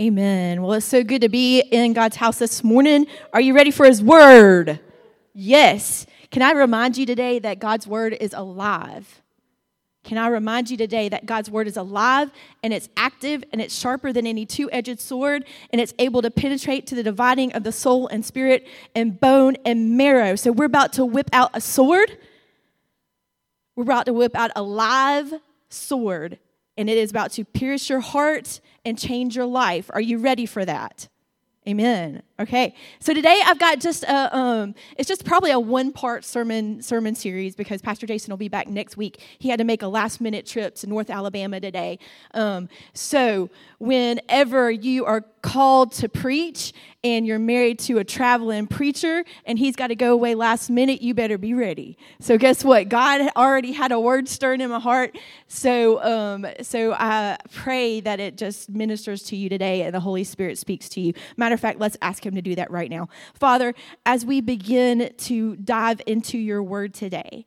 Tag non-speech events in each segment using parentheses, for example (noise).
Amen. Well, it's so good to be in God's house this morning. Are you ready for His Word? Yes. Can I remind you today that God's Word is alive? Can I remind you today that God's Word is alive and it's active and it's sharper than any two edged sword and it's able to penetrate to the dividing of the soul and spirit and bone and marrow? So we're about to whip out a sword. We're about to whip out a live sword and it is about to pierce your heart and change your life. Are you ready for that? Amen. Okay. So today I've got just a um it's just probably a one-part sermon sermon series because Pastor Jason will be back next week. He had to make a last-minute trip to North Alabama today. Um so whenever you are called to preach and you're married to a traveling preacher and he's got to go away last minute, you better be ready. So guess what? God already had a word stirring in my heart. So um so I pray that it just ministers to you today and the Holy Spirit speaks to you. Matter of fact, let's ask him to do that right now. Father, as we begin to dive into your word today,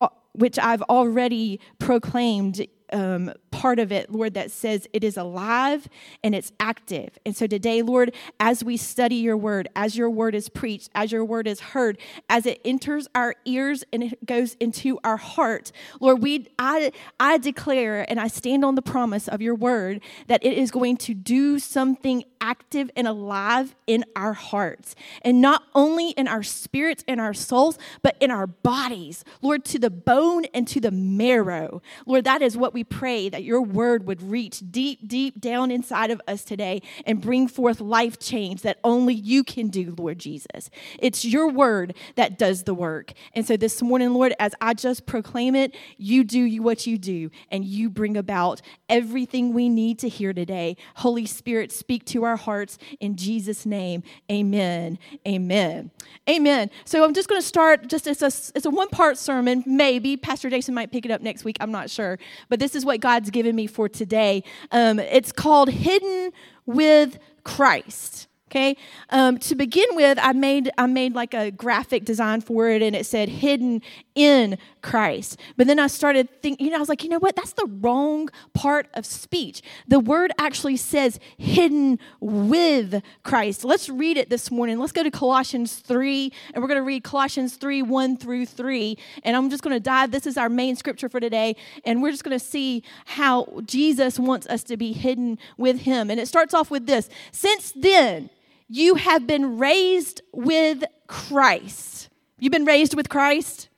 uh, which I've already proclaimed um, part of it, Lord, that says it is alive and it's active. And so today, Lord, as we study your word, as your word is preached, as your word is heard, as it enters our ears and it goes into our heart, Lord, we I I declare and I stand on the promise of your word that it is going to do something active and alive in our hearts. And not only in our spirits and our souls, but in our bodies, Lord, to the bone and to the marrow. Lord, that is what we pray that your word would reach deep, deep down inside of us today and bring forth life change that only you can do, Lord Jesus. It's your word that does the work. And so this morning, Lord, as I just proclaim it, you do what you do and you bring about everything we need to hear today. Holy Spirit, speak to our hearts in Jesus' name. Amen. Amen. Amen. So I'm just going to start just as a, it's a one part sermon. Maybe Pastor Jason might pick it up next week. I'm not sure. But this is what God's given me for today. Um, it's called Hidden with Christ. Okay. Um, to begin with, I made I made like a graphic design for it, and it said "hidden in Christ." But then I started thinking, you know, I was like, you know what? That's the wrong part of speech. The word actually says "hidden with Christ." Let's read it this morning. Let's go to Colossians three, and we're going to read Colossians three one through three. And I'm just going to dive. This is our main scripture for today, and we're just going to see how Jesus wants us to be hidden with Him. And it starts off with this: Since then you have been raised with Christ. You've been raised with Christ?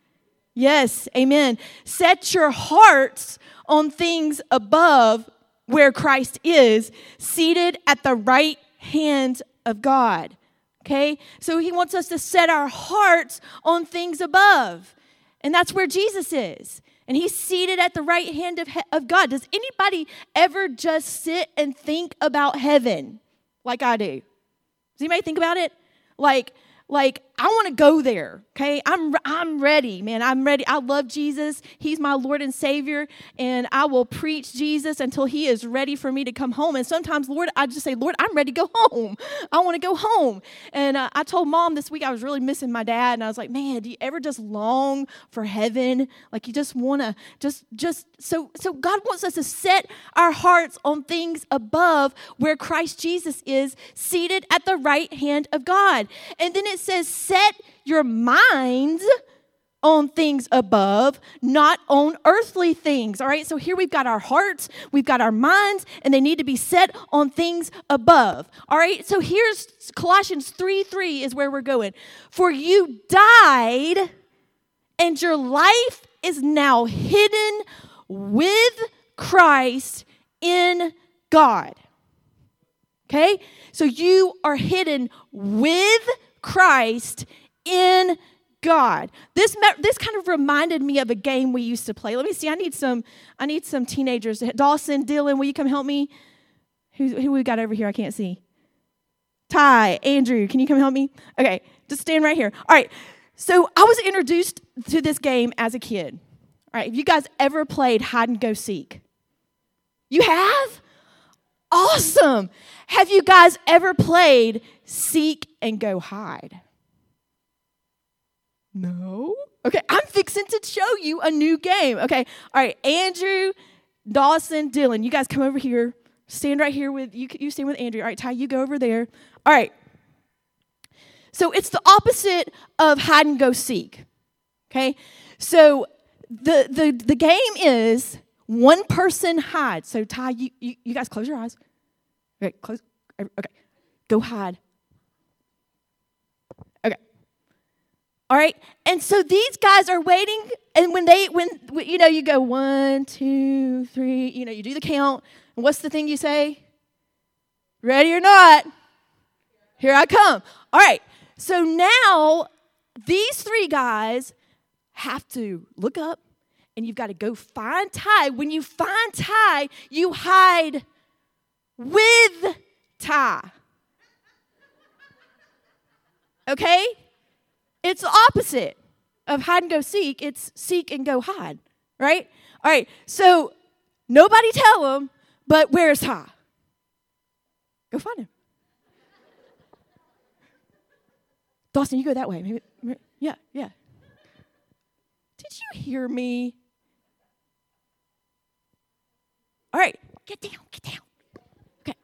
Yes, amen. Set your hearts on things above where Christ is, seated at the right hand of God. Okay? So he wants us to set our hearts on things above. And that's where Jesus is. And he's seated at the right hand of, he- of God. Does anybody ever just sit and think about heaven like I do? Does anybody think about it? Like, like I want to go there. Okay, I'm I'm ready, man. I'm ready. I love Jesus. He's my Lord and Savior, and I will preach Jesus until He is ready for me to come home. And sometimes, Lord, I just say, Lord, I'm ready to go home. I want to go home. And uh, I told Mom this week I was really missing my dad, and I was like, man, do you ever just long for heaven? Like you just want to just just so so God wants us to set our hearts on things above where Christ Jesus is seated at the right hand of God. And then it says set your minds on things above, not on earthly things. All right, so here we've got our hearts, we've got our minds, and they need to be set on things above. All right, so here's Colossians 3 3 is where we're going. For you died, and your life is now hidden with Christ in God. Okay, so you are hidden with Christ in God. This this kind of reminded me of a game we used to play. Let me see. I need some I need some teenagers. Dawson, Dylan, will you come help me? Who who we got over here? I can't see. Ty, Andrew, can you come help me? Okay, just stand right here. All right. So I was introduced to this game as a kid. All right, have you guys ever played hide and go seek? You have? Awesome. Have you guys ever played seek and go hide? No? Okay, I'm fixing to show you a new game. Okay, all right, Andrew, Dawson, Dylan, you guys come over here. stand right here with you. You stand with Andrew. All right, Ty, you go over there. All right. So it's the opposite of hide and go seek. Okay? So the the the game is one person hides. So Ty, you, you, you guys close your eyes. Okay, close. Okay, go hide. Okay. All right. And so these guys are waiting, and when they when you know you go one, two, three, you know you do the count. And what's the thing you say? Ready or not? Here I come. All right. So now these three guys have to look up and you've got to go find Ty. When you find Ty, you hide with Ty. Okay? It's the opposite of hide and go seek. It's seek and go hide, right? All right, so nobody tell him, but where's Ha? Go find him. Dawson, you go that way. Maybe, yeah, yeah. Did you hear me? All right, get down, get down. Okay.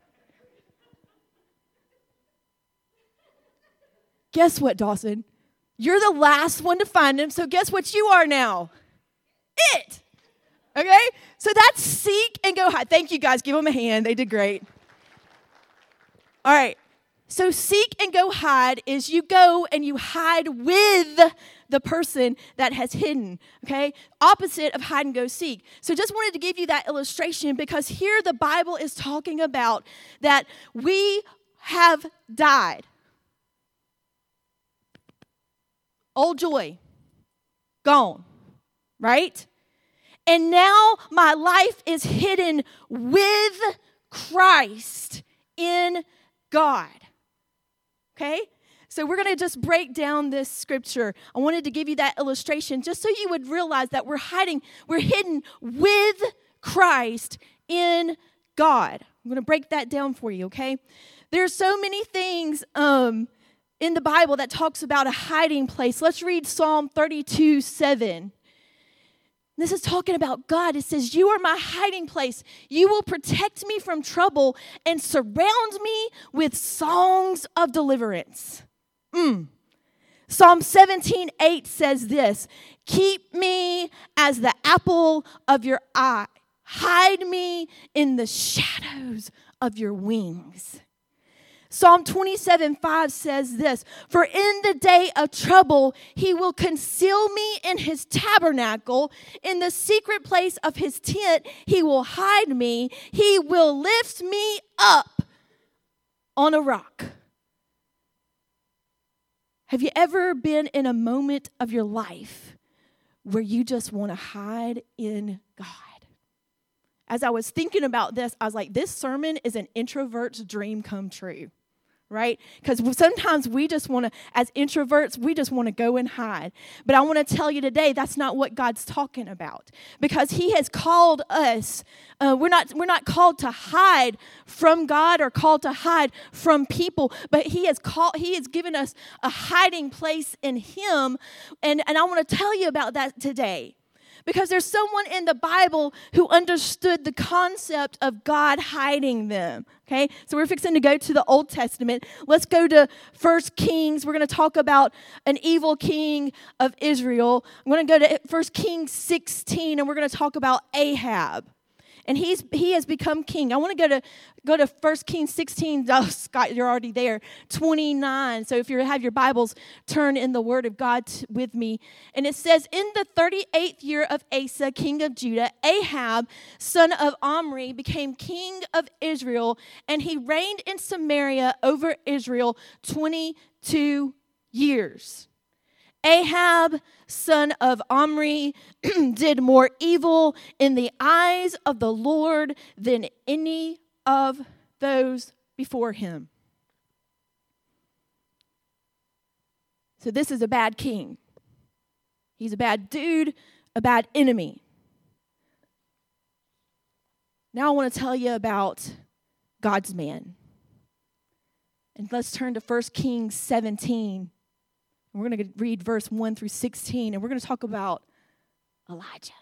Guess what, Dawson? You're the last one to find him, so guess what you are now? It. Okay? So that's seek and go hide. Thank you guys. Give them a hand. They did great. All right. So seek and go hide is you go and you hide with the person that has hidden, okay? Opposite of hide and go seek. So just wanted to give you that illustration because here the Bible is talking about that we have died. Old joy, gone, right? And now my life is hidden with Christ in God. Okay? So we're going to just break down this scripture. I wanted to give you that illustration just so you would realize that we're hiding, we're hidden with Christ in God. I'm going to break that down for you, okay? There's so many things um, in the Bible that talks about a hiding place. Let's read Psalm 32 7. This is talking about God. It says, You are my hiding place. You will protect me from trouble and surround me with songs of deliverance. Mm. Psalm 17, 8 says this Keep me as the apple of your eye, hide me in the shadows of your wings. Psalm 27 5 says this For in the day of trouble, he will conceal me in his tabernacle. In the secret place of his tent, he will hide me. He will lift me up on a rock. Have you ever been in a moment of your life where you just want to hide in God? As I was thinking about this, I was like, this sermon is an introvert's dream come true right? Because sometimes we just want to, as introverts, we just want to go and hide. But I want to tell you today, that's not what God's talking about. Because He has called us. Uh, we're not we're not called to hide from God or called to hide from people, but He has called He has given us a hiding place in Him, and and I want to tell you about that today because there's someone in the Bible who understood the concept of God hiding them. Okay, so we're fixing to go to the Old Testament. Let's go to First Kings. We're going to talk about an evil king of Israel. I'm going to go to First Kings 16, and we're going to talk about Ahab and he's he has become king. I want to go to go to 1 Kings 16. (laughs) Oh, Scott, you're already there. 29. So if you have your Bibles, turn in the Word of God t- with me. And it says, In the 38th year of Asa, king of Judah, Ahab, son of Omri, became king of Israel, and he reigned in Samaria over Israel 22 years. Ahab, son of Omri, (clears throat) did more evil in the eyes of the Lord than any of those before him. So, this is a bad king. He's a bad dude, a bad enemy. Now, I want to tell you about God's man. And let's turn to 1 Kings 17 we're going to read verse 1 through 16, and we're going to talk about Elijah.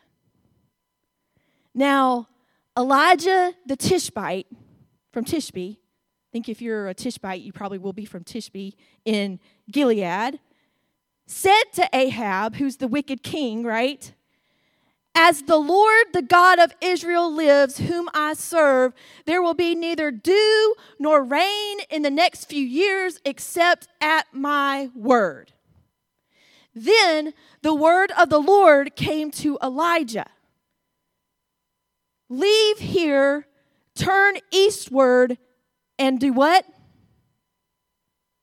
Now, Elijah the Tishbite from Tishbe. I think if you're a Tishbite, you probably will be from Tishbe in Gilead. Said to Ahab, who's the wicked king, right? As the Lord, the God of Israel, lives, whom I serve, there will be neither dew nor rain in the next few years except at my word. Then the word of the Lord came to Elijah Leave here, turn eastward, and do what?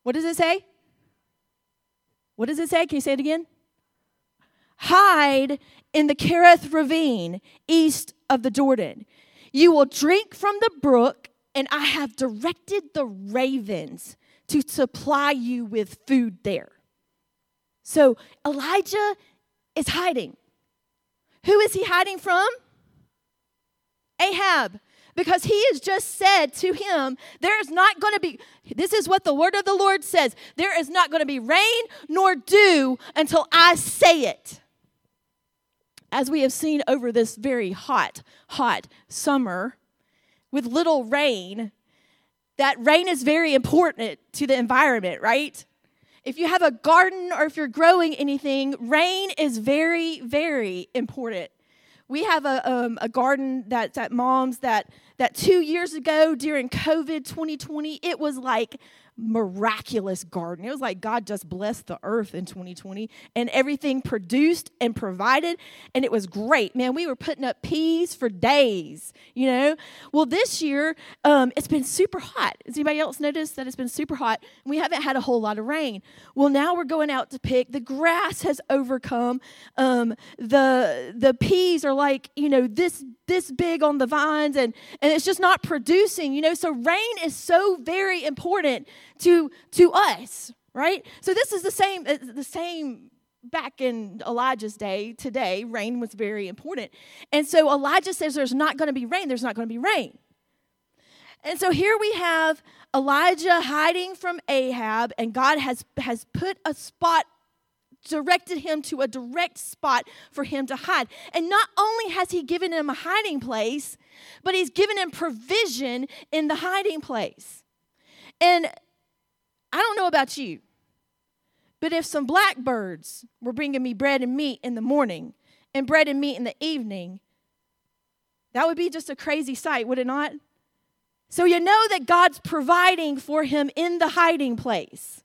What does it say? What does it say? Can you say it again? Hide in the Kerith ravine east of the Jordan. You will drink from the brook, and I have directed the ravens to supply you with food there. So Elijah is hiding. Who is he hiding from? Ahab. Because he has just said to him, There is not going to be, this is what the word of the Lord says, there is not going to be rain nor dew until I say it as we have seen over this very hot, hot summer with little rain, that rain is very important to the environment, right? If you have a garden or if you're growing anything, rain is very, very important. We have a, um, a garden that's at mom's that, that two years ago during COVID 2020, it was like miraculous garden. It was like God just blessed the earth in 2020 and everything produced and provided, and it was great. Man, we were putting up peas for days, you know? Well, this year, um, it's been super hot. Has anybody else noticed that it's been super hot? We haven't had a whole lot of rain. Well, now we're going out to pick. The grass has overcome. Um, the, the peas are like, you know, this this big on the vines and, and it's just not producing, you know. So rain is so very important to to us, right? So this is the same uh, the same back in Elijah's day today, rain was very important. And so Elijah says there's not going to be rain, there's not going to be rain. And so here we have Elijah hiding from Ahab, and God has, has put a spot directed him to a direct spot for him to hide. And not only has he given him a hiding place, but he's given him provision in the hiding place. And I don't know about you, but if some blackbirds were bringing me bread and meat in the morning and bread and meat in the evening, that would be just a crazy sight, would it not? So you know that God's providing for him in the hiding place.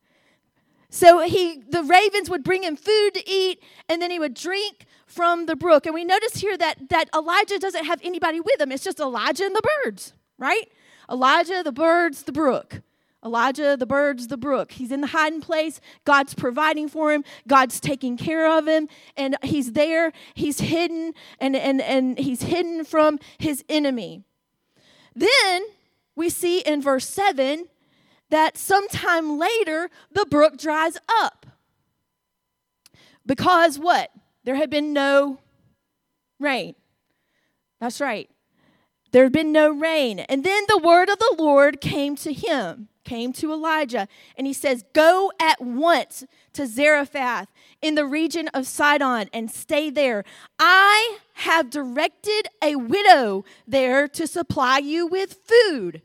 So he the ravens would bring him food to eat and then he would drink from the brook. And we notice here that that Elijah doesn't have anybody with him. It's just Elijah and the birds, right? Elijah, the birds, the brook. Elijah, the birds, the brook. He's in the hiding place. God's providing for him. God's taking care of him. And he's there. He's hidden and, and, and he's hidden from his enemy. Then we see in verse 7 that sometime later the brook dries up. Because what? There had been no rain. That's right. There had been no rain. And then the word of the Lord came to him, came to Elijah, and he says, Go at once to Zarephath in the region of Sidon and stay there. I have directed a widow there to supply you with food.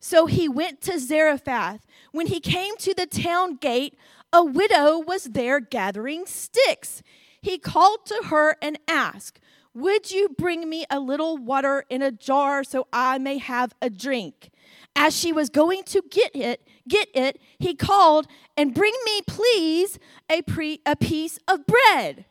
So he went to Zarephath. When he came to the town gate, a widow was there gathering sticks. He called to her and asked, Would you bring me a little water in a jar so I may have a drink? As she was going to get it, get it, he called, and bring me, please, a, pre- a piece of bread.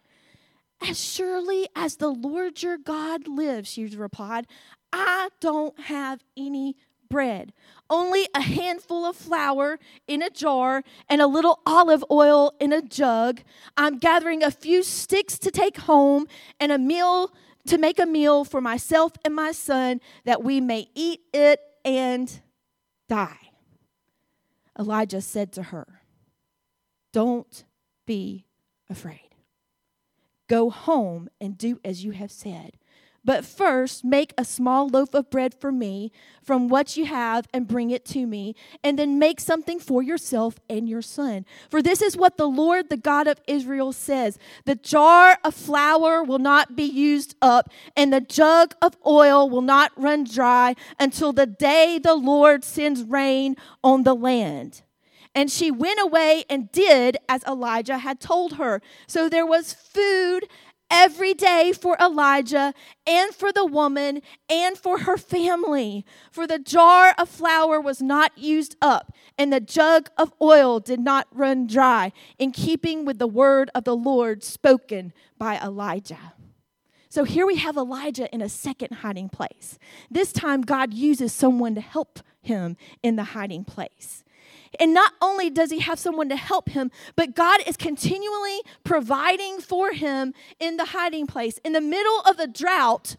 As surely as the Lord your God lives, she replied, I don't have any bread, only a handful of flour in a jar and a little olive oil in a jug. I'm gathering a few sticks to take home and a meal to make a meal for myself and my son that we may eat it and die. Elijah said to her, Don't be afraid. Go home and do as you have said But first, make a small loaf of bread for me from what you have and bring it to me, and then make something for yourself and your son. For this is what the Lord, the God of Israel, says The jar of flour will not be used up, and the jug of oil will not run dry until the day the Lord sends rain on the land. And she went away and did as Elijah had told her. So there was food every day for Elijah and for the woman and for her family. For the jar of flour was not used up, and the jug of oil did not run dry, in keeping with the word of the Lord spoken by Elijah. So here we have Elijah in a second hiding place. This time, God uses someone to help him in the hiding place. And not only does he have someone to help him, but God is continually providing for him in the hiding place. In the middle of the drought,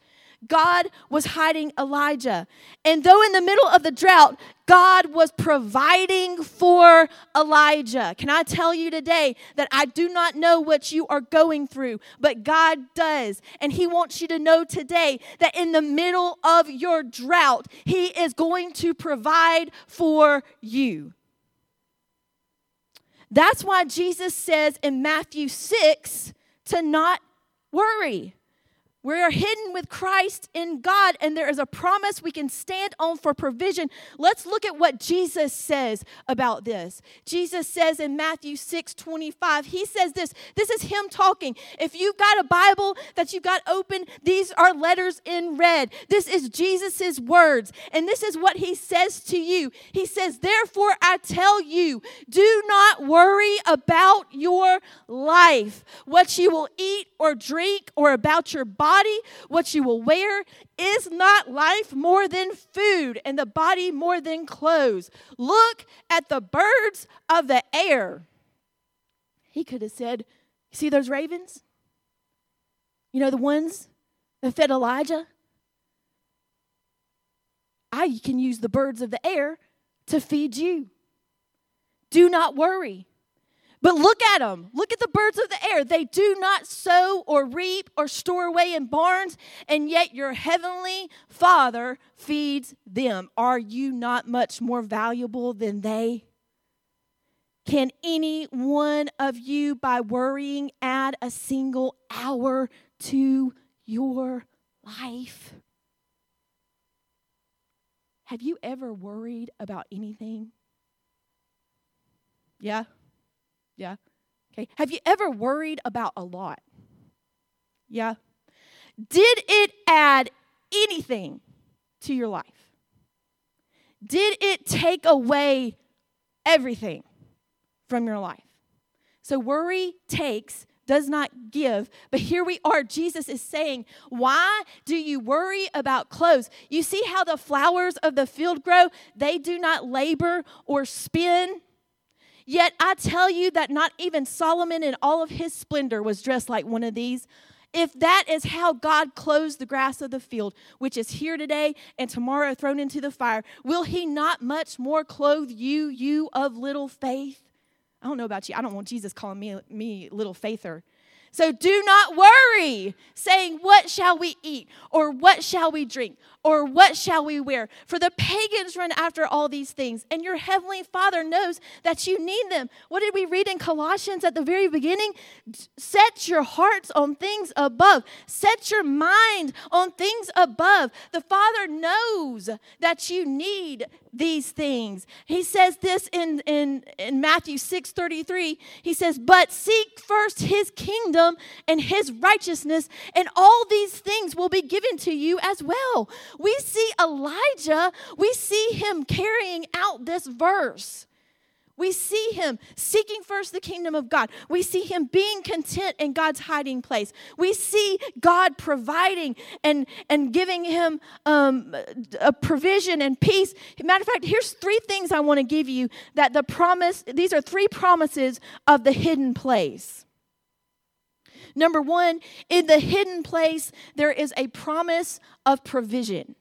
God was hiding Elijah. And though in the middle of the drought, God was providing for Elijah. Can I tell you today that I do not know what you are going through, but God does. And He wants you to know today that in the middle of your drought, He is going to provide for you. That's why Jesus says in Matthew 6 to not worry. We are hidden with Christ in God, and there is a promise we can stand on for provision. Let's look at what Jesus says about this. Jesus says in Matthew 6 25, He says this. This is Him talking. If you've got a Bible that you've got open, these are letters in red. This is Jesus' words, and this is what He says to you. He says, Therefore, I tell you, do not worry about your life, what you will eat or drink, or about your body body, what you will wear. Is not life more than food and the body more than clothes? Look at the birds of the air. He could have said, See those ravens? You know, the ones that fed Elijah? I can use the birds of the air to feed you. Do not worry. But look at them. Look at the birds of the air. They do not sow or reap or store away in barns, and yet your heavenly Father feeds them. Are you not much more valuable than they? Can any one of you, by worrying, add a single hour to your life? Have you ever worried about anything? Yeah? Yeah. Okay. Have you ever worried about a lot? Yeah. Did it add anything to your life? Did it take away everything from your life? So worry takes, does not give. But here we are. Jesus is saying, Why do you worry about clothes? You see how the flowers of the field grow? They do not labor or spin. Yet I tell you that not even Solomon in all of his splendor was dressed like one of these. If that is how God clothes the grass of the field, which is here today and tomorrow thrown into the fire, will he not much more clothe you, you of little faith? I don't know about you. I don't want Jesus calling me, me little faither. So do not worry, saying, What shall we eat? Or what shall we drink? Or what shall we wear? For the pagans run after all these things, and your heavenly Father knows that you need them. What did we read in Colossians at the very beginning? Set your hearts on things above, set your mind on things above. The Father knows that you need these things. He says this in, in, in Matthew 6 33. He says, But seek first his kingdom and his righteousness, and all these things will be given to you as well. We see Elijah, we see him carrying out this verse. We see him seeking first the kingdom of God. We see him being content in God's hiding place. We see God providing and, and giving him um, a provision and peace. Matter of fact, here's three things I want to give you that the promise, these are three promises of the hidden place. Number one, in the hidden place, there is a promise of provision.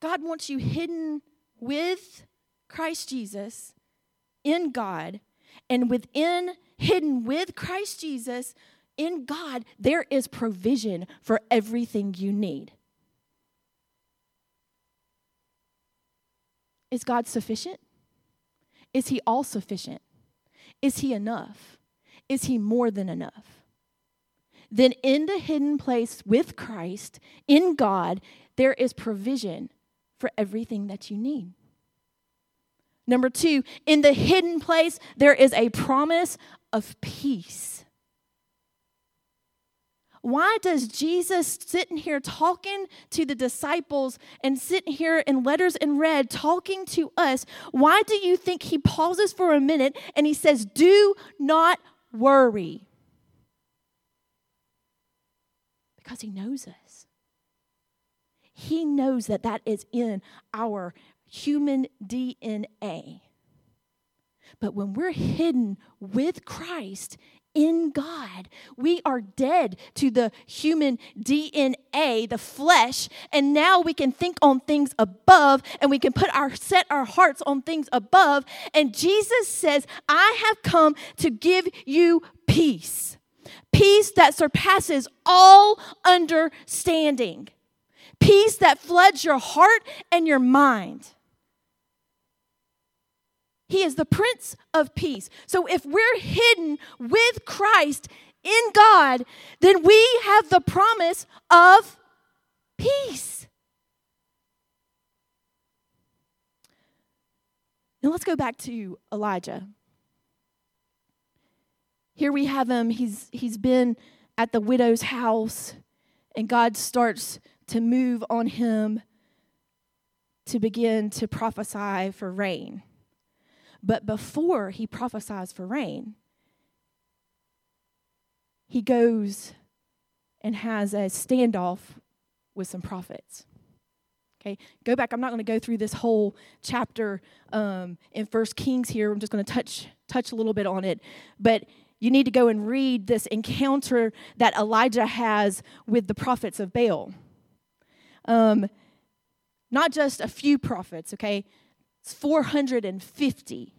God wants you hidden with Christ Jesus in God, and within, hidden with Christ Jesus, in God, there is provision for everything you need. Is God sufficient? Is He all sufficient? Is He enough? Is He more than enough? Then, in the hidden place with Christ, in God, there is provision for everything that you need. Number two, in the hidden place, there is a promise of peace. Why does Jesus sitting here talking to the disciples and sitting here in letters in red talking to us? Why do you think he pauses for a minute and he says, Do not worry? Because he knows us. He knows that that is in our human DNA. But when we're hidden with Christ in God, we are dead to the human DNA, the flesh, and now we can think on things above and we can put our set our hearts on things above. And Jesus says, I have come to give you peace. Peace that surpasses all understanding. Peace that floods your heart and your mind. He is the Prince of Peace. So if we're hidden with Christ in God, then we have the promise of peace. Now let's go back to Elijah. Here we have him. He's, he's been at the widow's house, and God starts to move on him to begin to prophesy for rain. But before he prophesies for rain, he goes and has a standoff with some prophets. Okay, go back. I'm not going to go through this whole chapter um, in First Kings here. I'm just going to touch touch a little bit on it, but you need to go and read this encounter that Elijah has with the prophets of Baal. Um, not just a few prophets. Okay, It's 450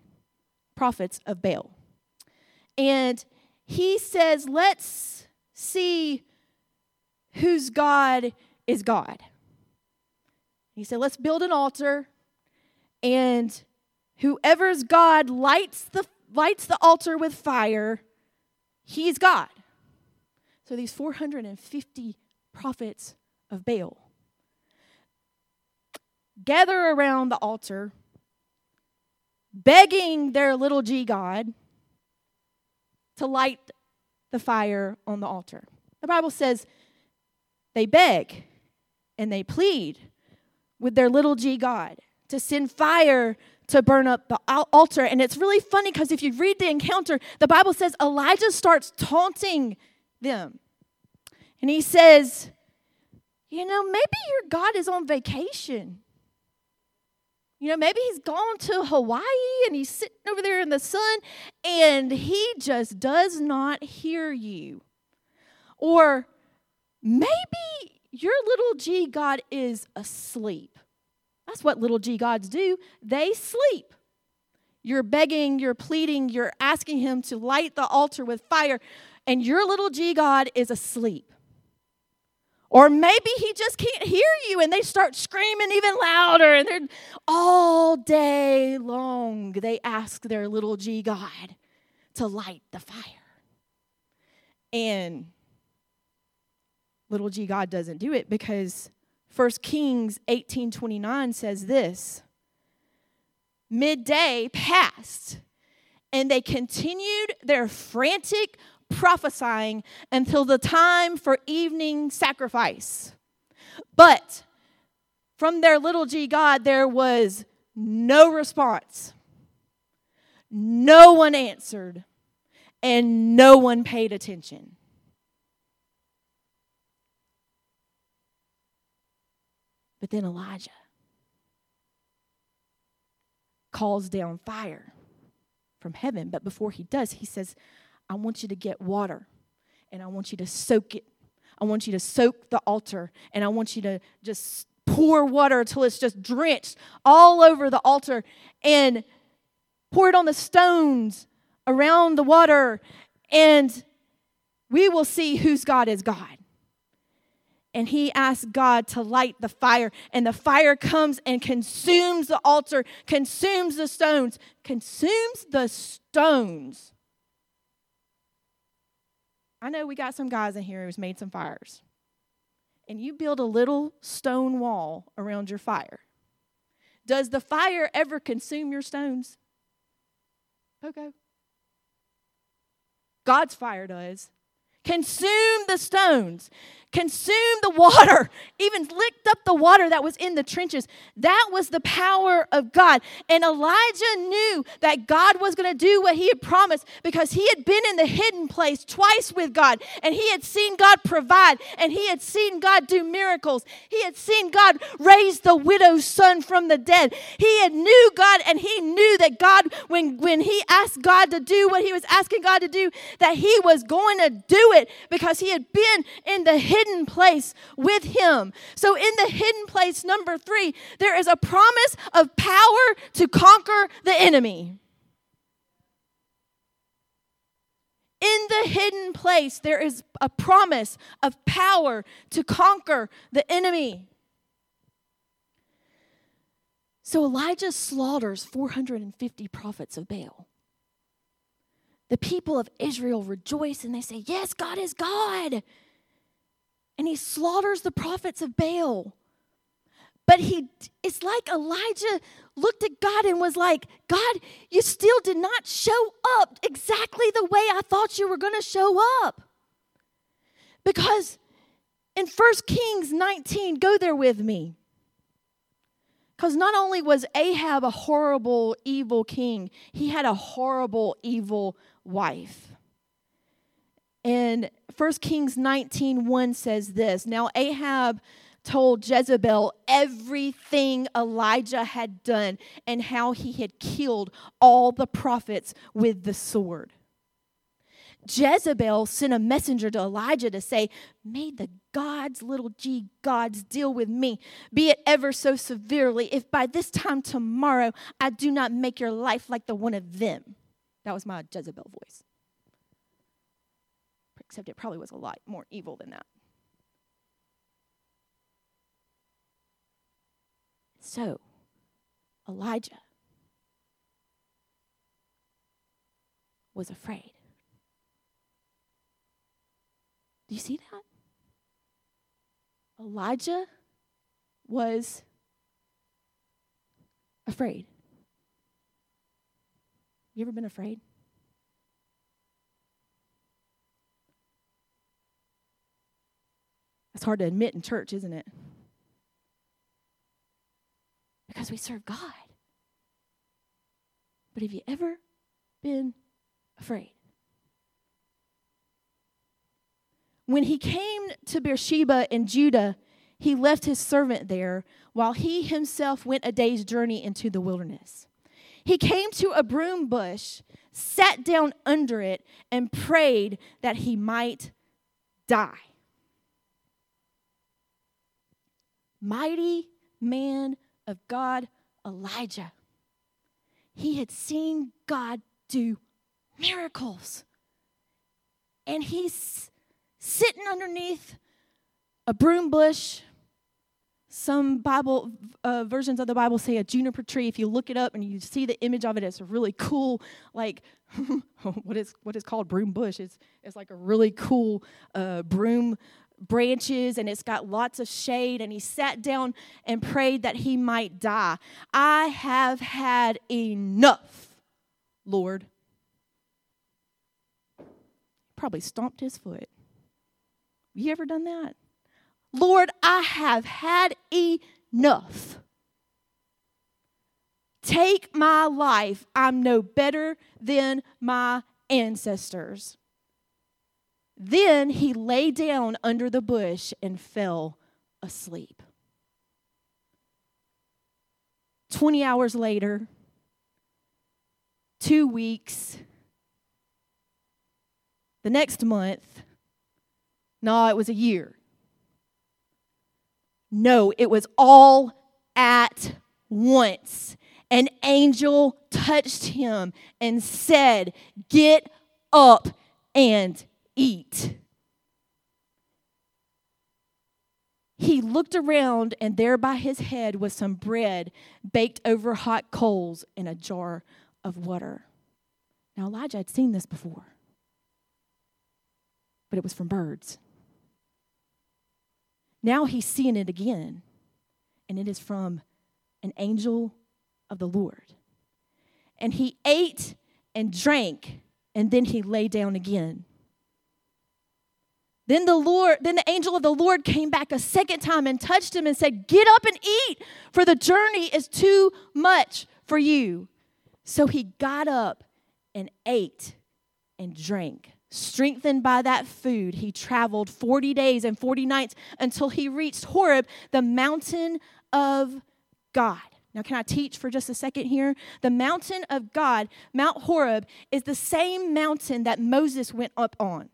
prophets of Baal. And he says, let's see whose God is God. He said, let's build an altar, and whoever's God lights the, lights the altar with fire, he's God. So these 450 prophets of Baal gather around the altar, begging their little g God to light the fire on the altar. The Bible says they beg and they plead with their little g God to send fire to burn up the altar. And it's really funny because if you read the encounter, the Bible says Elijah starts taunting them. And he says, You know, maybe your God is on vacation. You know, maybe he's gone to Hawaii and he's sitting over there in the sun and he just does not hear you. Or maybe your little g God is asleep. That's what little g gods do. They sleep. You're begging, you're pleading, you're asking him to light the altar with fire, and your little g God is asleep. Or maybe he just can't hear you and they start screaming even louder and they're all day long they ask their little g God to light the fire. And little g God doesn't do it because 1 Kings 18:29 says this. Midday passed and they continued their frantic prophesying until the time for evening sacrifice. But from their little g God, there was no response. No one answered, and no one paid attention. But then Elijah calls down fire from heaven. But before he does, he says, I want you to get water and I want you to soak it. I want you to soak the altar and I want you to just pour water till it's just drenched all over the altar and pour it on the stones around the water. And we will see whose God is God. And he asks God to light the fire, and the fire comes and consumes the altar, consumes the stones, consumes the stones. I know we got some guys in here who's made some fires. And you build a little stone wall around your fire. Does the fire ever consume your stones? Okay. God's fire does. Consume the stones consumed the (laughs) water, even licked up the water that was in the trenches. That was the power of God. And Elijah knew that God was going to do what he had promised because he had been in the hidden place twice with God and he had seen God provide and he had seen God do miracles. He had seen God raise the widow's son from the dead. He had knew God and he knew that God when when he asked God to do what he was asking God to do that he was going to do it because he had been in the hidden place with Him. So, in the hidden place, number three, there is a promise of power to conquer the enemy. In the hidden place, there is a promise of power to conquer the enemy. So Elijah slaughters 450 prophets of Baal. The people of Israel rejoice and they say, Yes, God is God and he slaughters the prophets of Baal. But he it's like Elijah looked at God and was like, God, you still did not show up exactly the way I thought you were going to show up. Because in 1 Kings 19, go there with me. Because not only was Ahab a horrible, evil king, he had a horrible, evil wife. And 1 Kings 19 1 says this Now Ahab told Jezebel everything Elijah had done and how he had killed all the prophets with the sword. Jezebel sent a messenger to Elijah to say, May the gods, little g gods, deal with me, be it ever so severely, if by this time tomorrow I do not make your life like the one of them. That was my Jezebel voice except it probably was a lot more evil than that. So, Elijah was afraid. Do you see that? Elijah was afraid. You ever been afraid? It's hard to admit in church, isn't it? Because we serve God. But have you ever been afraid? When he came to Beersheba in Judah, he left his servant there while he himself went a day's journey into the wilderness. He came to a broom bush, sat down under it, and prayed that he might die. mighty man of God, Elijah. He had seen God do miracles. And he's sitting underneath a broom bush. Some Bible uh, versions of the Bible say a juniper tree. If you look it up and you see the image of it, it's a really cool, like (laughs) what is what is called broom bush. It's it's like a really cool uh, broom branches and it's got lots of shade. And he sat down and prayed that he might die. I have had enough, Lord. Probably stomped his foot. You ever done that? Lord, I have had enough. Take my life. I'm no better than my ancestors. Then he lay down under the bush and fell asleep. 20 hours later, two weeks, the next month, no, it was a year. No, it was all at once. An angel touched him and said, Get up and eat. He looked around, and there by his head was some bread baked over hot coals in a jar of water. Now, Elijah had seen this before, but it was from birds. Now he's seeing it again, and it is from an angel of the Lord. And he ate and drank, and then he lay down again. Then the Lord, then the angel of the Lord came back a second time and touched him and said, "Get up and eat, for the journey is too much for you." So he got up and ate and drank. Strengthened by that food, he traveled 40 days and 40 nights until he reached Horeb, the mountain of God. Now, can I teach for just a second here? The mountain of God, Mount Horeb, is the same mountain that Moses went up on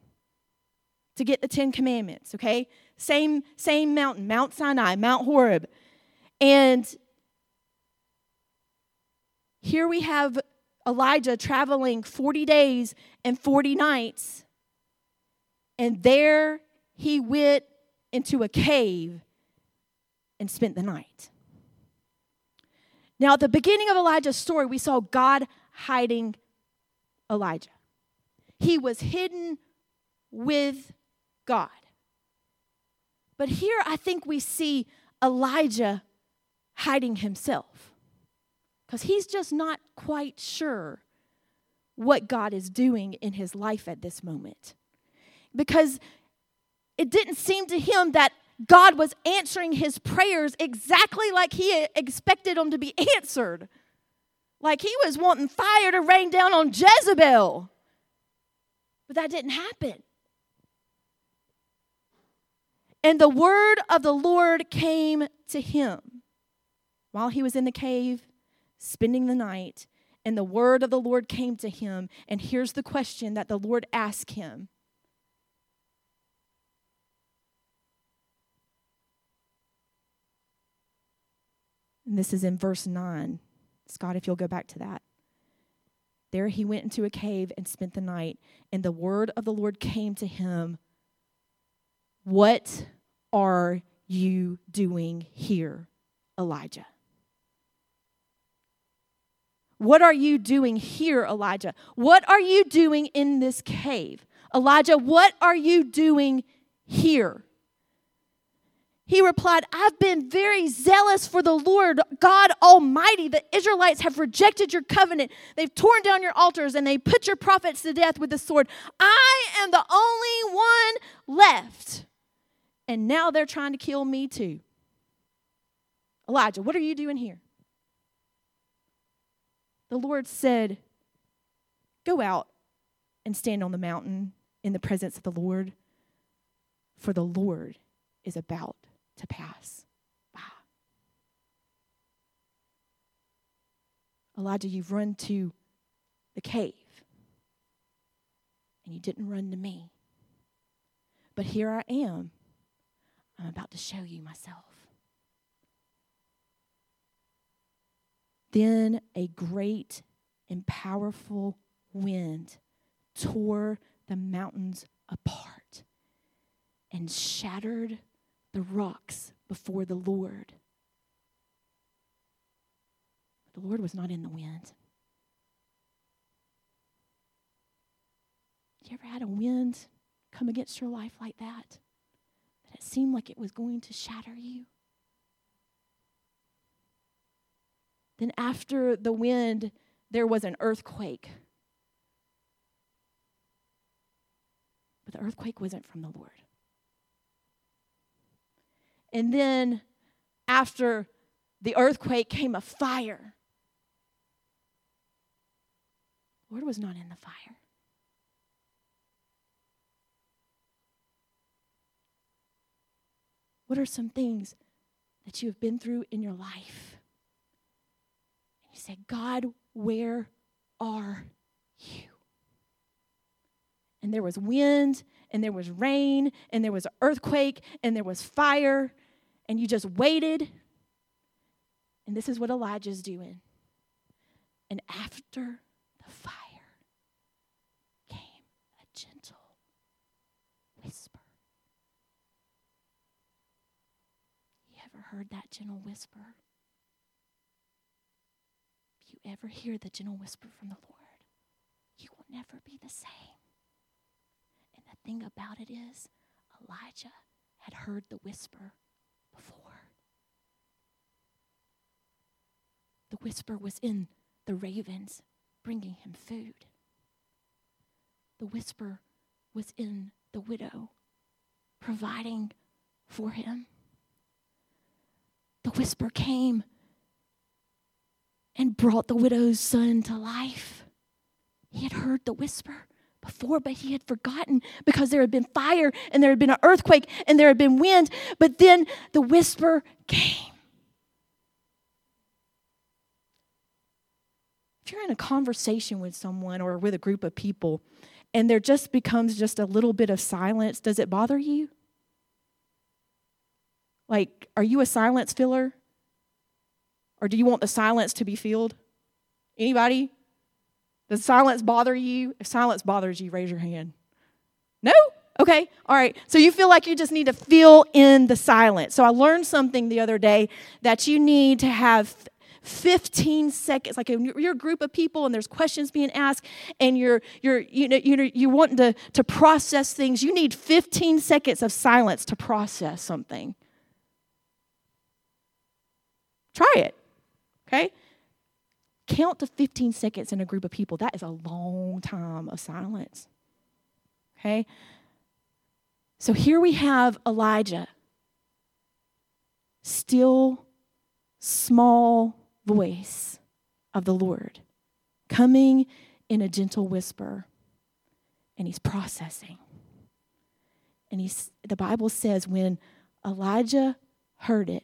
to get the Ten Commandments, okay? Same, same mountain, Mount Sinai, Mount Horeb. And here we have Elijah traveling 40 days and 40 nights. And there he went into a cave and spent the night. Now, at the beginning of Elijah's story, we saw God hiding Elijah. He was hidden with God. But here I think we see Elijah hiding himself because he's just not quite sure what God is doing in his life at this moment. Because it didn't seem to him that God was answering his prayers exactly like he expected them to be answered. Like he was wanting fire to rain down on Jezebel. But that didn't happen. And the word of the Lord came to him while he was in the cave, spending the night. And the word of the Lord came to him. And here's the question that the Lord asked him And this is in verse 9. Scott, if you'll go back to that. There he went into a cave and spent the night, and the word of the Lord came to him What are you doing here, Elijah? What are you doing here, Elijah? What are you doing in this cave? Elijah, what are you doing here? He replied, I've been very zealous for the Lord God Almighty. The Israelites have rejected your covenant. They've torn down your altars and they put your prophets to death with the sword. I am the only one left. And now they're trying to kill me too. Elijah, what are you doing here? The Lord said, Go out and stand on the mountain in the presence of the Lord, for the Lord is about to pass. Elijah, you've run to the cave, and you didn't run to me. But here I am. I'm about to show you myself. Then a great and powerful wind tore the mountains apart and shattered the rocks before the Lord. The Lord was not in the wind. You ever had a wind come against your life like that? That it seemed like it was going to shatter you? Then, after the wind, there was an earthquake. But the earthquake wasn't from the Lord. And then after the earthquake came a fire. Lord was not in the fire. What are some things that you have been through in your life? You say, God, where are you? And there was wind, and there was rain, and there was an earthquake, and there was fire, and you just waited. And this is what Elijah's doing. And after the fire came a gentle whisper. You ever heard that gentle whisper? Ever hear the gentle whisper from the Lord, you will never be the same. And the thing about it is, Elijah had heard the whisper before. The whisper was in the ravens bringing him food. The whisper was in the widow providing for him. The whisper came and brought the widow's son to life. He had heard the whisper before, but he had forgotten because there had been fire and there had been an earthquake and there had been wind. But then the whisper came. If you're in a conversation with someone or with a group of people and there just becomes just a little bit of silence, does it bother you? Like, are you a silence filler? Or do you want the silence to be filled? Anybody? Does silence bother you? If silence bothers you, raise your hand. No? Okay, all right. So you feel like you just need to fill in the silence. So I learned something the other day that you need to have 15 seconds like you're a group of people and there's questions being asked and you're you're you know you're, you're wanting to to process things you need 15 seconds of silence to process something try it okay? Count to 15 seconds in a group of people. That is a long time of silence okay? So here we have elijah. Still small voice of the Lord coming in a gentle whisper, and he's processing. And he's, the Bible says when Elijah heard it,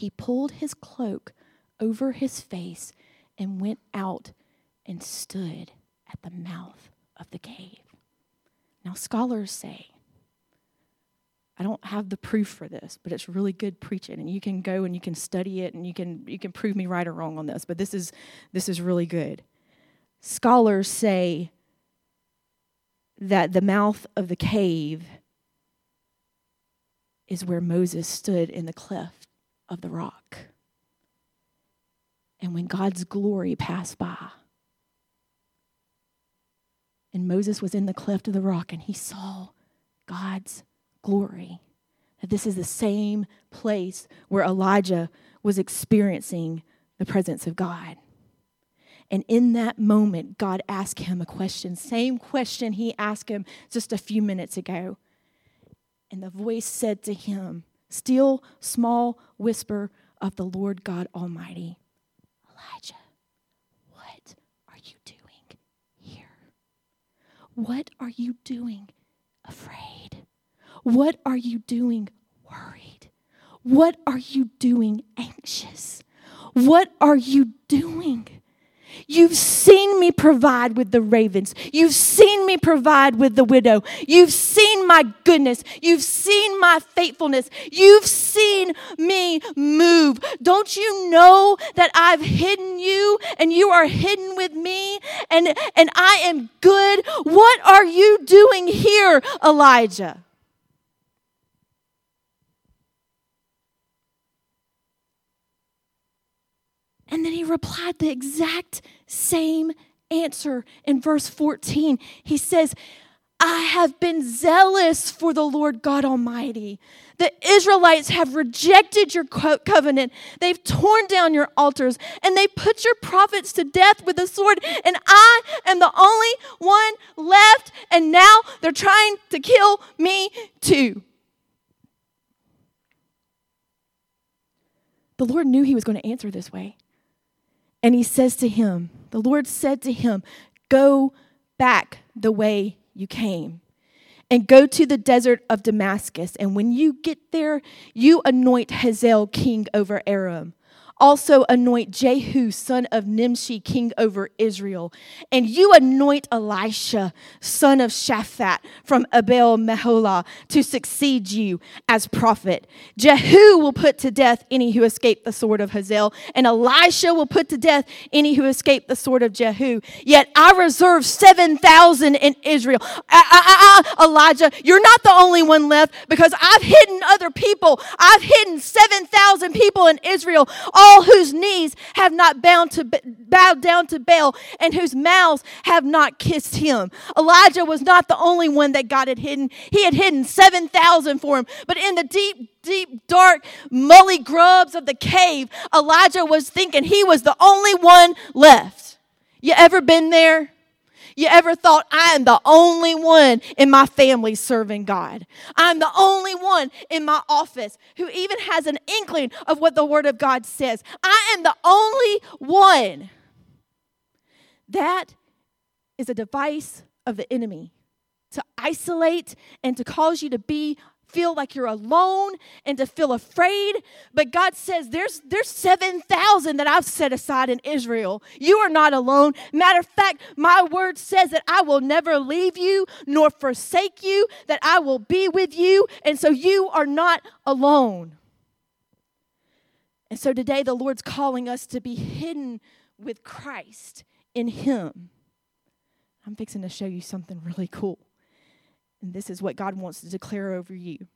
he pulled his cloak over his face and went out and stood at the mouth of the cave. Now, scholars say I don't have the proof for this, but it's really good preaching and you can go and you can study it and you can you can prove me right or wrong on this, but this is this is really good. Scholars say that the mouth of the cave is where Moses stood in the cleft of the rock. And when God's glory passed by, and Moses was in the cleft of the rock and he saw God's glory. That this is the same place where Elijah was experiencing the presence of God. And in that moment, God asked him a question, same question he asked him just a few minutes ago. And the voice said to him, still small whisper of the Lord God Almighty, Elijah, what are you doing here? What are you doing afraid? What are you doing worried? What are you doing anxious? What are you doing? You've seen me provide with the ravens. You've seen me provide with the widow. You've seen my goodness. You've seen my faithfulness. You've seen me move. Don't you know that I've hidden you and you are hidden with me and, and I am good? What are you doing here, Elijah? And then he replied the exact same answer in verse 14. He says, I have been zealous for the Lord God Almighty. The Israelites have rejected your covenant. They've torn down your altars and they put your prophets to death with a sword. And I am the only one left. And now they're trying to kill me too. The Lord knew he was going to answer this way. And he says to him, The Lord said to him, Go back the way you came and go to the desert of Damascus. And when you get there, you anoint Hazael king over Aram. Also anoint Jehu, son of Nimshi, king over Israel. And you anoint Elisha, son of Shaphat, from Abel Meholah, to succeed you as prophet. Jehu will put to death any who escape the sword of Hazael, and Elisha will put to death any who escape the sword of Jehu. Yet I reserve 7,000 in Israel. I, I, I, Elijah, you're not the only one left because I've hidden other people. I've hidden 7,000 people in Israel. All all whose knees have not bound to, bowed down to Baal and whose mouths have not kissed him. Elijah was not the only one that God had hidden. He had hidden 7,000 for him. But in the deep, deep, dark, mully grubs of the cave, Elijah was thinking he was the only one left. You ever been there? You ever thought, I am the only one in my family serving God? I'm the only one in my office who even has an inkling of what the Word of God says. I am the only one. That is a device of the enemy to isolate and to cause you to be feel like you're alone and to feel afraid. But God says there's there's 7,000 that I've set aside in Israel. You are not alone. Matter of fact, my word says that I will never leave you nor forsake you, that I will be with you, and so you are not alone. And so today the Lord's calling us to be hidden with Christ in him. I'm fixing to show you something really cool. And this is what God wants to declare over you.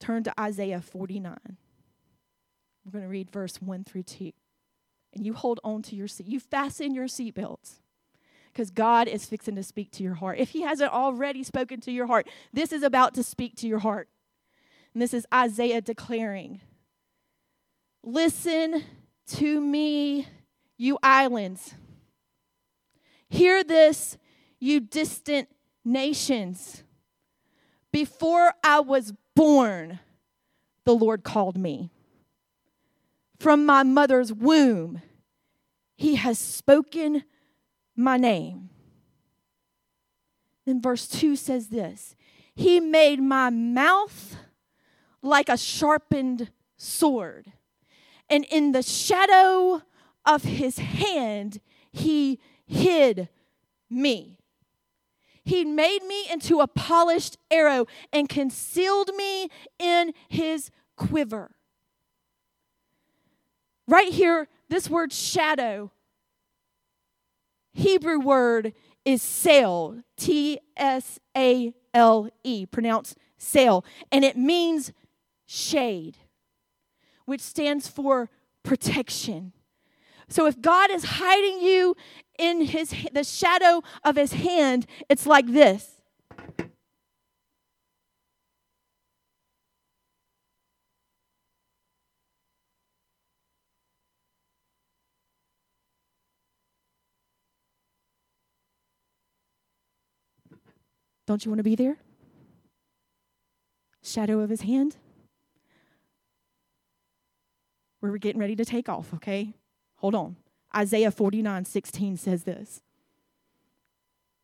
Turn to Isaiah 49. We're going to read verse 1 through 2. And you hold on to your seat. You fasten your seatbelts because God is fixing to speak to your heart. If He hasn't already spoken to your heart, this is about to speak to your heart. And this is Isaiah declaring Listen to me, you islands. Hear this, you distant nations. Before I was born, the Lord called me. From my mother's womb, He has spoken my name. Then verse 2 says this He made my mouth like a sharpened sword, and in the shadow of His hand, He hid me. He made me into a polished arrow and concealed me in his quiver. Right here, this word shadow, Hebrew word is sail, T S A L E, pronounced sail, and it means shade, which stands for protection. So if God is hiding you in his the shadow of his hand, it's like this. Don't you want to be there? Shadow of his hand? We're getting ready to take off, okay? Hold on. Isaiah 49 16 says this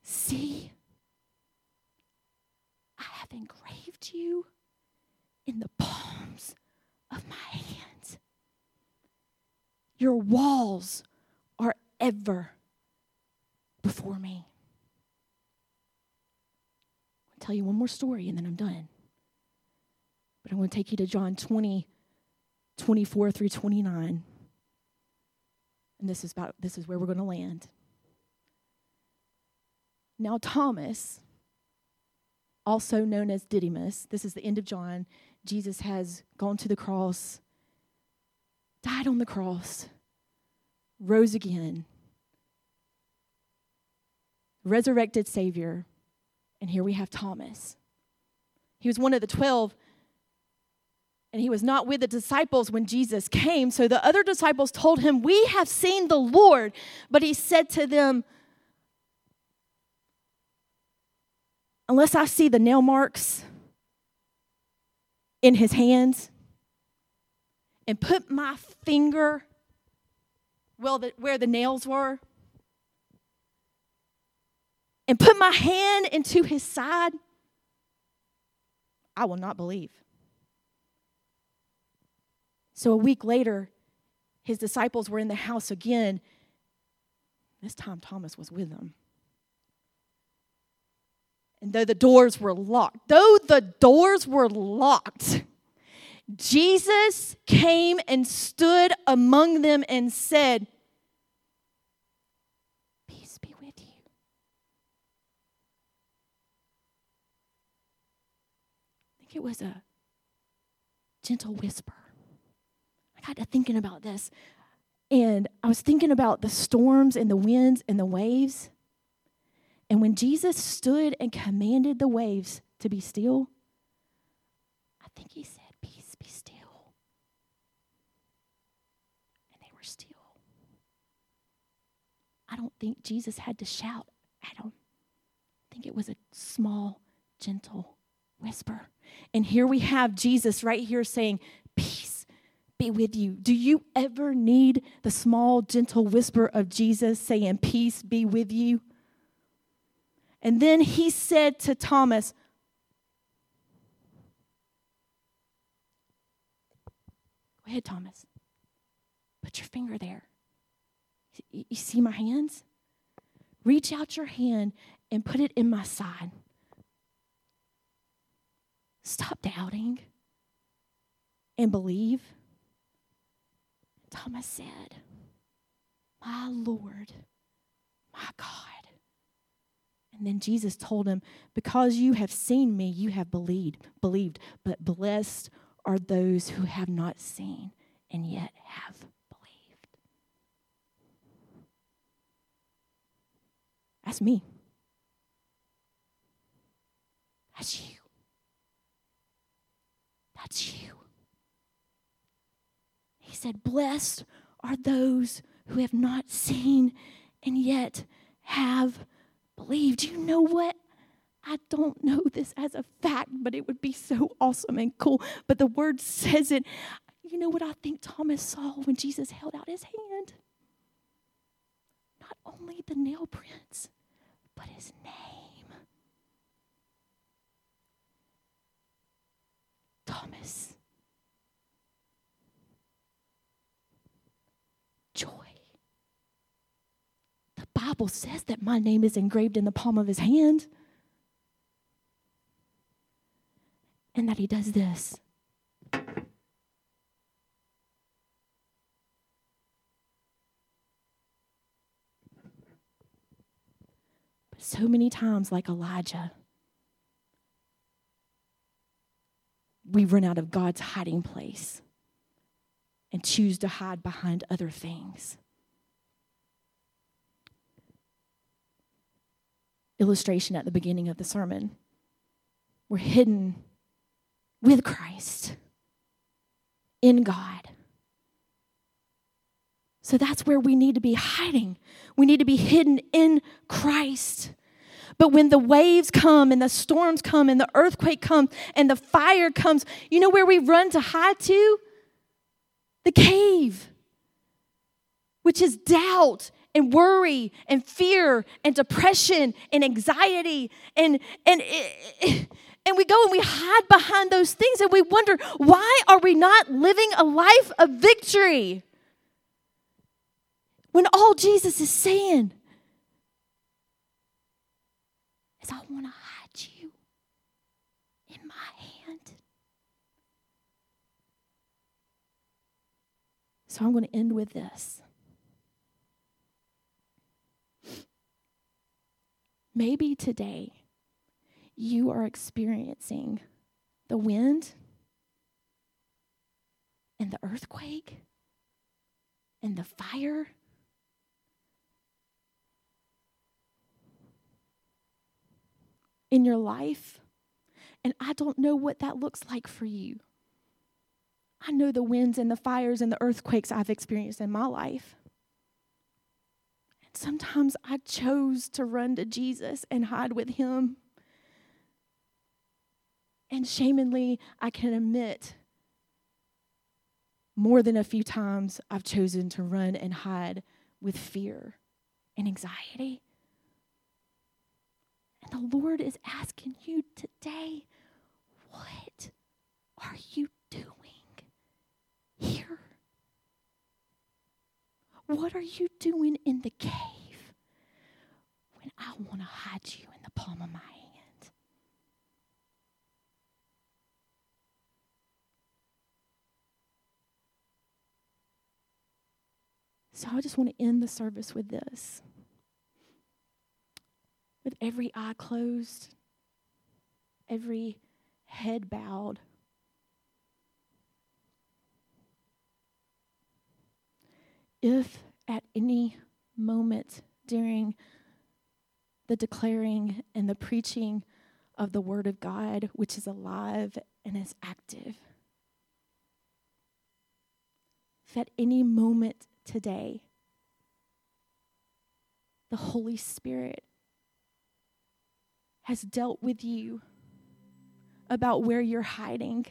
See, I have engraved you in the palms of my hands. Your walls are ever before me. I'll tell you one more story and then I'm done. But I want to take you to John 20, 24 through 29. And this is about this is where we're going to land. Now Thomas, also known as Didymus, this is the end of John. Jesus has gone to the cross, died on the cross, rose again, resurrected Savior. And here we have Thomas. He was one of the 12 and he was not with the disciples when Jesus came. So the other disciples told him, We have seen the Lord. But he said to them, Unless I see the nail marks in his hands and put my finger where the nails were and put my hand into his side, I will not believe. So a week later, his disciples were in the house again. This time, Thomas was with them. And though the doors were locked, though the doors were locked, Jesus came and stood among them and said, Peace be with you. I think it was a gentle whisper. Got to thinking about this, and I was thinking about the storms and the winds and the waves. And when Jesus stood and commanded the waves to be still, I think he said, Peace be still. And they were still. I don't think Jesus had to shout at them. I think it was a small, gentle whisper. And here we have Jesus right here saying, be with you. Do you ever need the small, gentle whisper of Jesus saying, Peace be with you? And then he said to Thomas, Go ahead, Thomas. Put your finger there. You see my hands? Reach out your hand and put it in my side. Stop doubting and believe. Thomas said, My Lord, my God. And then Jesus told him, Because you have seen me, you have believed, believed. But blessed are those who have not seen and yet have believed. That's me. That's you. That's you. Said, Blessed are those who have not seen and yet have believed. You know what? I don't know this as a fact, but it would be so awesome and cool. But the word says it. You know what I think Thomas saw when Jesus held out his hand? Not only the nail prints, but his name. Thomas. Joy. The Bible says that my name is engraved in the palm of his hand. And that he does this. But so many times, like Elijah, we run out of God's hiding place and choose to hide behind other things. Illustration at the beginning of the sermon. We're hidden with Christ in God. So that's where we need to be hiding. We need to be hidden in Christ. But when the waves come and the storms come and the earthquake comes and the fire comes, you know where we run to hide to? The cave, which is doubt and worry and fear and depression and anxiety and and and we go and we hide behind those things and we wonder why are we not living a life of victory when all Jesus is saying is I want to hide you in my hand. So I'm going to end with this. Maybe today you are experiencing the wind and the earthquake and the fire in your life. And I don't know what that looks like for you. I know the winds and the fires and the earthquakes I've experienced in my life. Sometimes I chose to run to Jesus and hide with him. And shamedly, I can admit more than a few times I've chosen to run and hide with fear and anxiety. And the Lord is asking you today, what are you doing here? What are you doing in the cave when I want to hide you in the palm of my hand? So I just want to end the service with this. With every eye closed, every head bowed. If at any moment during the declaring and the preaching of the Word of God, which is alive and is active, if at any moment today the Holy Spirit has dealt with you about where you're hiding,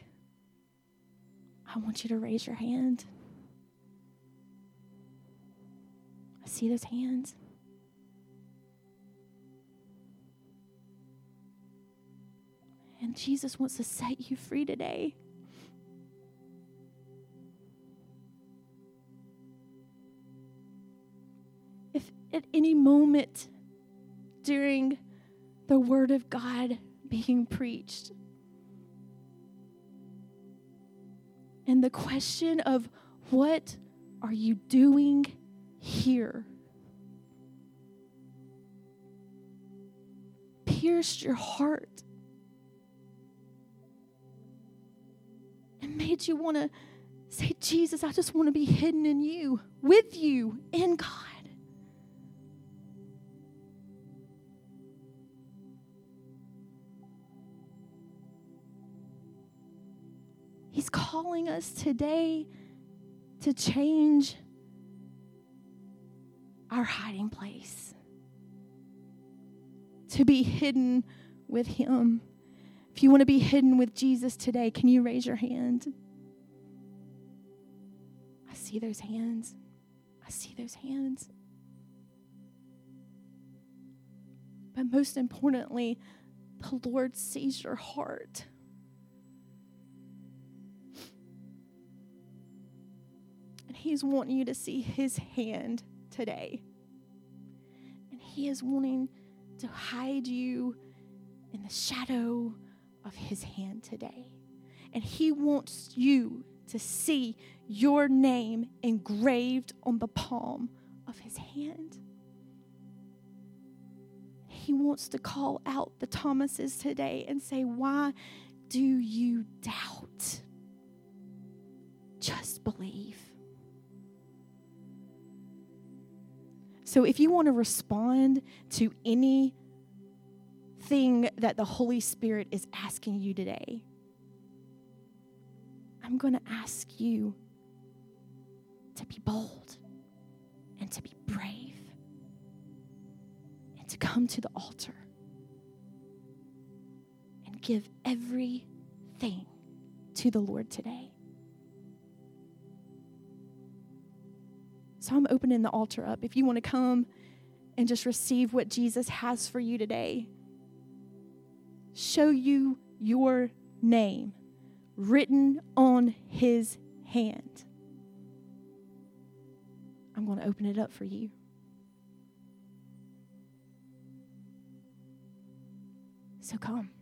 I want you to raise your hand. See those hands. And Jesus wants to set you free today. If at any moment during the Word of God being preached, and the question of what are you doing here? Pierced your heart and made you want to say, Jesus, I just want to be hidden in you, with you, in God. He's calling us today to change our hiding place, to be hidden with Him. If you want to be hidden with Jesus today, can you raise your hand? I see those hands. I see those hands. But most importantly, the Lord sees your heart. And He's wanting you to see His hand today. And He is wanting to hide you in the shadow of His hand today. And He wants you to see your name engraved on the palm of His hand. He wants to call out the Thomases today and say, Why do you doubt? Just believe. So if you want to respond to anything that the Holy Spirit is asking you today, I'm going to ask you to be bold and to be brave and to come to the altar and give everything to the Lord today. So I'm opening the altar up. If you want to come and just receive what Jesus has for you today, show you your name written on his hand. I'm going to open it up for you. So come.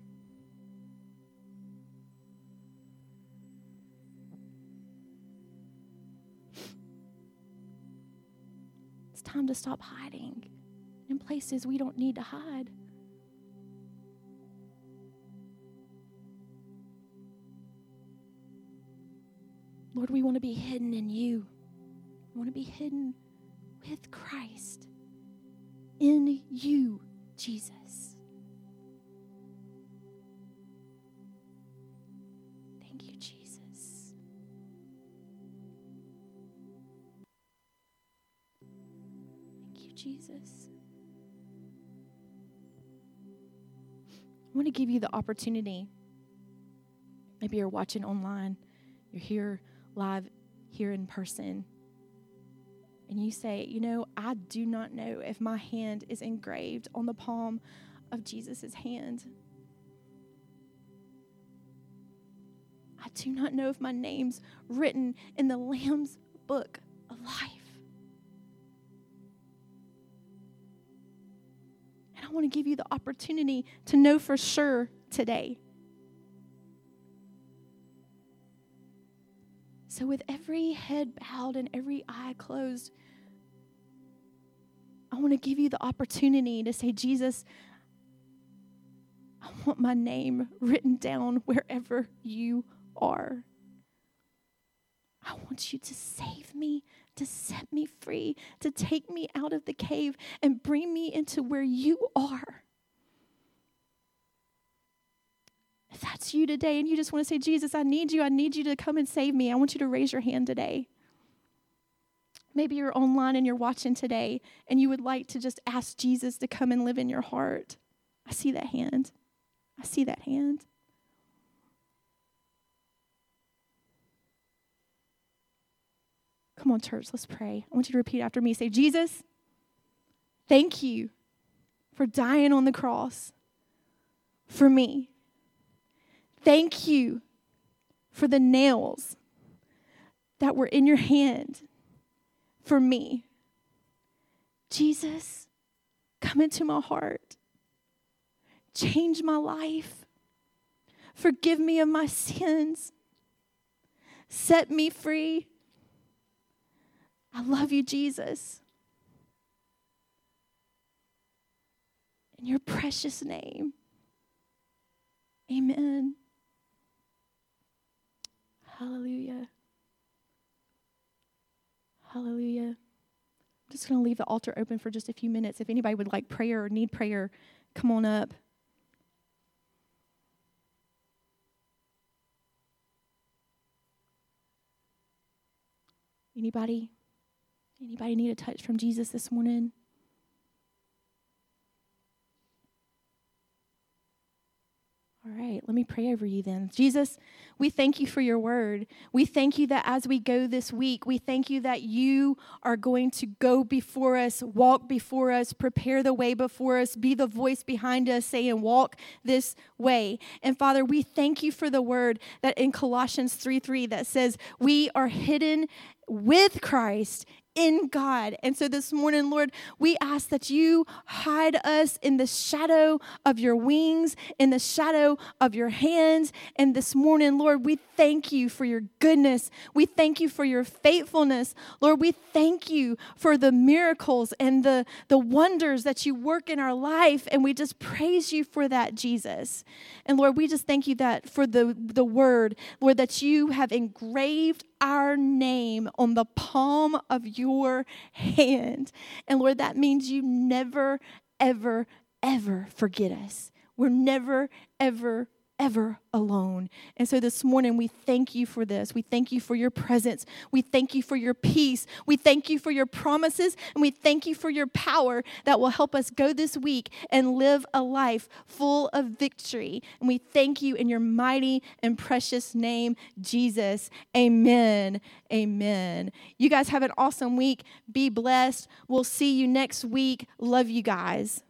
Time to stop hiding in places we don't need to hide. Lord, we want to be hidden in you. We want to be hidden with Christ in you, Jesus. Jesus. I want to give you the opportunity. Maybe you're watching online, you're here live, here in person, and you say, You know, I do not know if my hand is engraved on the palm of Jesus' hand. I do not know if my name's written in the Lamb's book of life. Want to give you the opportunity to know for sure today. So, with every head bowed and every eye closed, I want to give you the opportunity to say, Jesus, I want my name written down wherever you are. I want you to save me, to set me free, to take me out of the cave and bring me into where you are. If that's you today and you just want to say, Jesus, I need you, I need you to come and save me, I want you to raise your hand today. Maybe you're online and you're watching today and you would like to just ask Jesus to come and live in your heart. I see that hand. I see that hand. Come on, church, let's pray. I want you to repeat after me. Say, Jesus, thank you for dying on the cross for me. Thank you for the nails that were in your hand for me. Jesus, come into my heart. Change my life. Forgive me of my sins. Set me free. I love you, Jesus. In your precious name. Amen. Hallelujah. Hallelujah. I'm just going to leave the altar open for just a few minutes. If anybody would like prayer or need prayer, come on up. Anybody? Anybody need a touch from Jesus this morning? All right, let me pray over you then. Jesus, we thank you for your word. We thank you that as we go this week, we thank you that you are going to go before us, walk before us, prepare the way before us, be the voice behind us, saying, Walk this way. And Father, we thank you for the word that in Colossians 3 3 that says, We are hidden with Christ in God. And so this morning, Lord, we ask that you hide us in the shadow of your wings, in the shadow of your hands. And this morning, Lord, we thank you for your goodness. We thank you for your faithfulness. Lord, we thank you for the miracles and the, the wonders that you work in our life. And we just praise you for that, Jesus. And Lord, we just thank you that for the, the word, Lord, that you have engraved our name on the palm of your hand. And Lord, that means you never, ever, ever forget us. We're never, ever, ever alone. And so this morning, we thank you for this. We thank you for your presence. We thank you for your peace. We thank you for your promises. And we thank you for your power that will help us go this week and live a life full of victory. And we thank you in your mighty and precious name, Jesus. Amen. Amen. You guys have an awesome week. Be blessed. We'll see you next week. Love you guys.